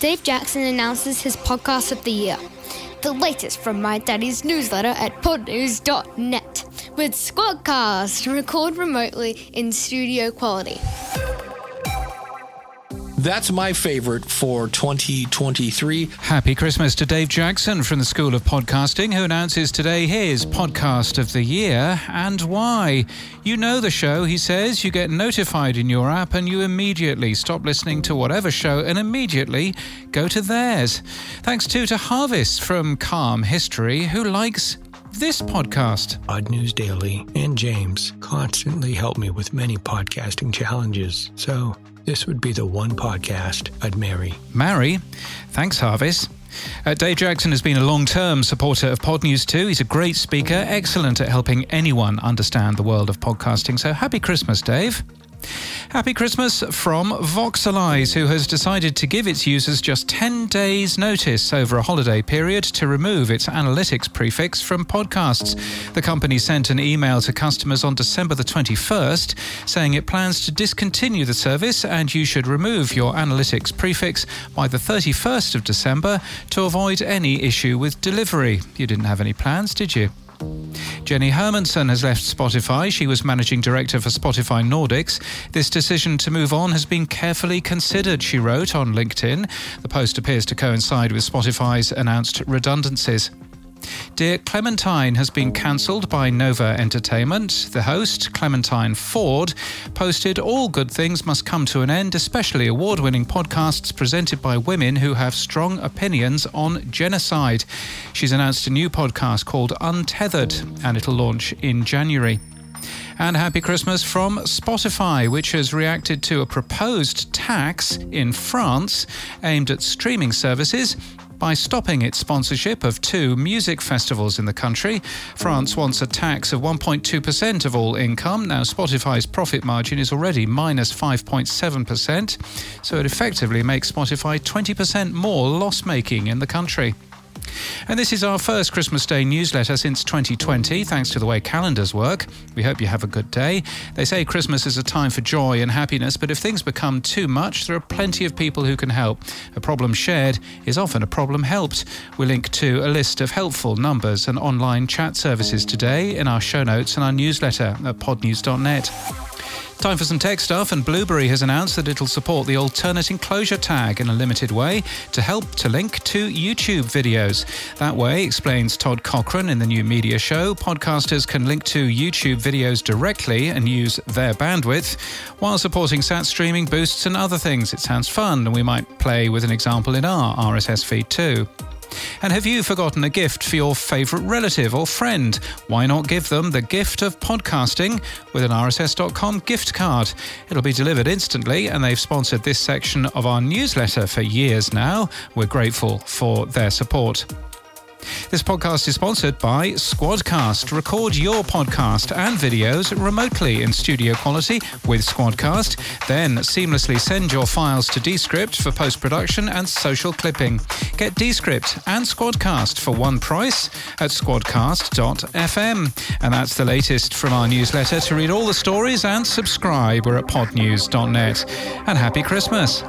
Dave Jackson announces his podcast of the year. The latest from my daddy's newsletter at podnews.net with Squadcast, record remotely in studio quality. That's my favorite for 2023. Happy Christmas to Dave Jackson from the School of Podcasting, who announces today his podcast of the year and why. You know the show, he says. You get notified in your app and you immediately stop listening to whatever show and immediately go to theirs. Thanks too to Harvest from Calm History, who likes this podcast. Podnews Daily and James constantly help me with many podcasting challenges. So this would be the one podcast I'd marry. Marry? Thanks, Harvis. Uh, Dave Jackson has been a long term supporter of Podnews too. He's a great speaker, excellent at helping anyone understand the world of podcasting. So happy Christmas, Dave. Happy Christmas from Voxalyze, who has decided to give its users just 10 days' notice over a holiday period to remove its analytics prefix from podcasts. The company sent an email to customers on December the 21st saying it plans to discontinue the service and you should remove your analytics prefix by the 31st of December to avoid any issue with delivery. You didn't have any plans, did you? Jenny Hermanson has left Spotify. She was managing director for Spotify Nordics. This decision to move on has been carefully considered, she wrote on LinkedIn. The post appears to coincide with Spotify's announced redundancies. Dear Clementine has been cancelled by Nova Entertainment. The host, Clementine Ford, posted All good things must come to an end, especially award winning podcasts presented by women who have strong opinions on genocide. She's announced a new podcast called Untethered, and it'll launch in January. And happy Christmas from Spotify, which has reacted to a proposed tax in France aimed at streaming services by stopping its sponsorship of two music festivals in the country. France wants a tax of 1.2% of all income. Now, Spotify's profit margin is already minus 5.7%, so it effectively makes Spotify 20% more loss making in the country. And this is our first Christmas Day newsletter since 2020, thanks to the way calendars work. We hope you have a good day. They say Christmas is a time for joy and happiness, but if things become too much, there are plenty of people who can help. A problem shared is often a problem helped. We link to a list of helpful numbers and online chat services today in our show notes and our newsletter at podnews.net. Time for some tech stuff, and Blubrry has announced that it'll support the alternate enclosure tag in a limited way to help to link to YouTube videos. That way, explains Todd Cochran in the new media show, podcasters can link to YouTube videos directly and use their bandwidth while supporting sat streaming, boosts, and other things. It sounds fun, and we might play with an example in our RSS feed too. And have you forgotten a gift for your favourite relative or friend? Why not give them the gift of podcasting with an RSS.com gift card? It'll be delivered instantly, and they've sponsored this section of our newsletter for years now. We're grateful for their support. This podcast is sponsored by Squadcast. Record your podcast and videos remotely in studio quality with Squadcast, then seamlessly send your files to Descript for post production and social clipping. Get Descript and Squadcast for one price at squadcast.fm. And that's the latest from our newsletter. To read all the stories and subscribe, we're at podnews.net. And happy Christmas.